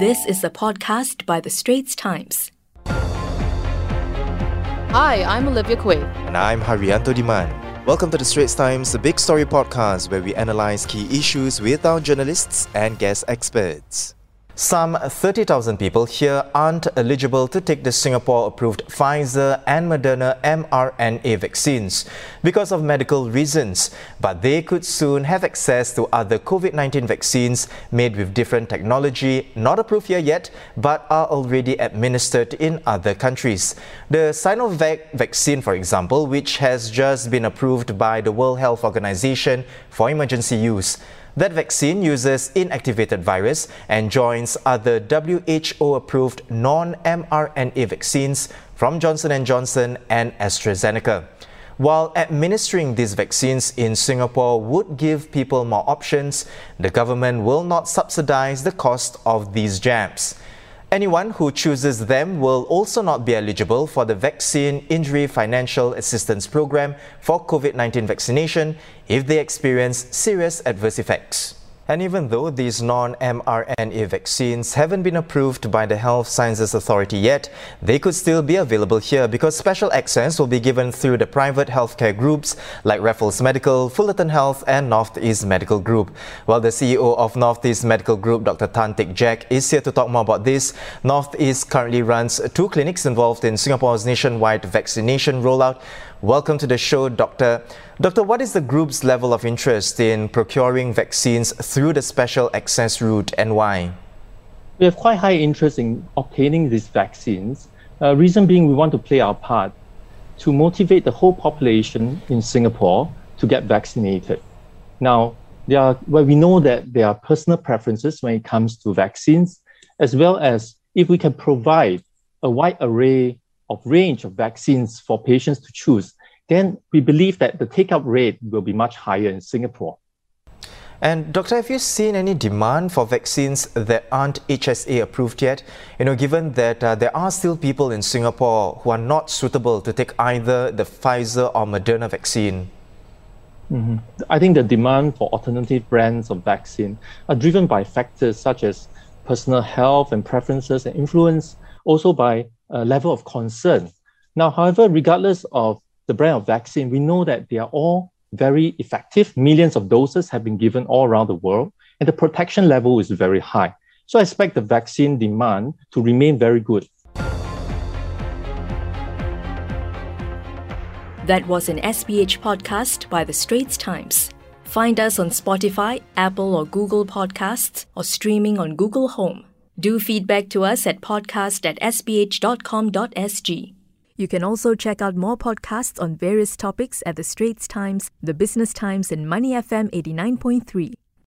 This is a podcast by The Straits Times. Hi, I'm Olivia Quay. And I'm Hairianto Diman. Welcome to The Straits Times, the Big Story podcast, where we analyze key issues with our journalists and guest experts. Some 30,000 people here aren't eligible to take the Singapore approved Pfizer and Moderna mRNA vaccines because of medical reasons, but they could soon have access to other COVID 19 vaccines made with different technology, not approved here yet, but are already administered in other countries. The Sinovac vaccine, for example, which has just been approved by the World Health Organization for emergency use. That vaccine uses inactivated virus and joins other WHO-approved non-mRNA vaccines from Johnson & Johnson and AstraZeneca. While administering these vaccines in Singapore would give people more options, the government will not subsidize the cost of these jabs. Anyone who chooses them will also not be eligible for the Vaccine Injury Financial Assistance Program for COVID 19 vaccination if they experience serious adverse effects. And even though these non mRNA vaccines haven't been approved by the Health Sciences Authority yet, they could still be available here because special access will be given through the private healthcare groups like Raffles Medical, Fullerton Health, and Northeast Medical Group. While the CEO of Northeast Medical Group, Dr. Tan Teck Jack, is here to talk more about this. Northeast currently runs two clinics involved in Singapore's nationwide vaccination rollout. Welcome to the show, Doctor. Doctor, what is the group's level of interest in procuring vaccines through the special access route and why? We have quite high interest in obtaining these vaccines. Uh, reason being, we want to play our part to motivate the whole population in Singapore to get vaccinated. Now, there are, well, we know that there are personal preferences when it comes to vaccines, as well as if we can provide a wide array of range of vaccines for patients to choose, then we believe that the take-up rate will be much higher in Singapore. And doctor, have you seen any demand for vaccines that aren't HSA approved yet? You know, given that uh, there are still people in Singapore who are not suitable to take either the Pfizer or Moderna vaccine. Mm-hmm. I think the demand for alternative brands of vaccine are driven by factors such as personal health and preferences and influence also by a level of concern. Now, however, regardless of the brand of vaccine, we know that they are all very effective. Millions of doses have been given all around the world, and the protection level is very high. So I expect the vaccine demand to remain very good. That was an SPH podcast by The Straits Times. Find us on Spotify, Apple or Google Podcasts, or streaming on Google Home. Do feedback to us at podcast at sph.com.sg. You can also check out more podcasts on various topics at The Straits Times, The Business Times, and Money FM 89.3.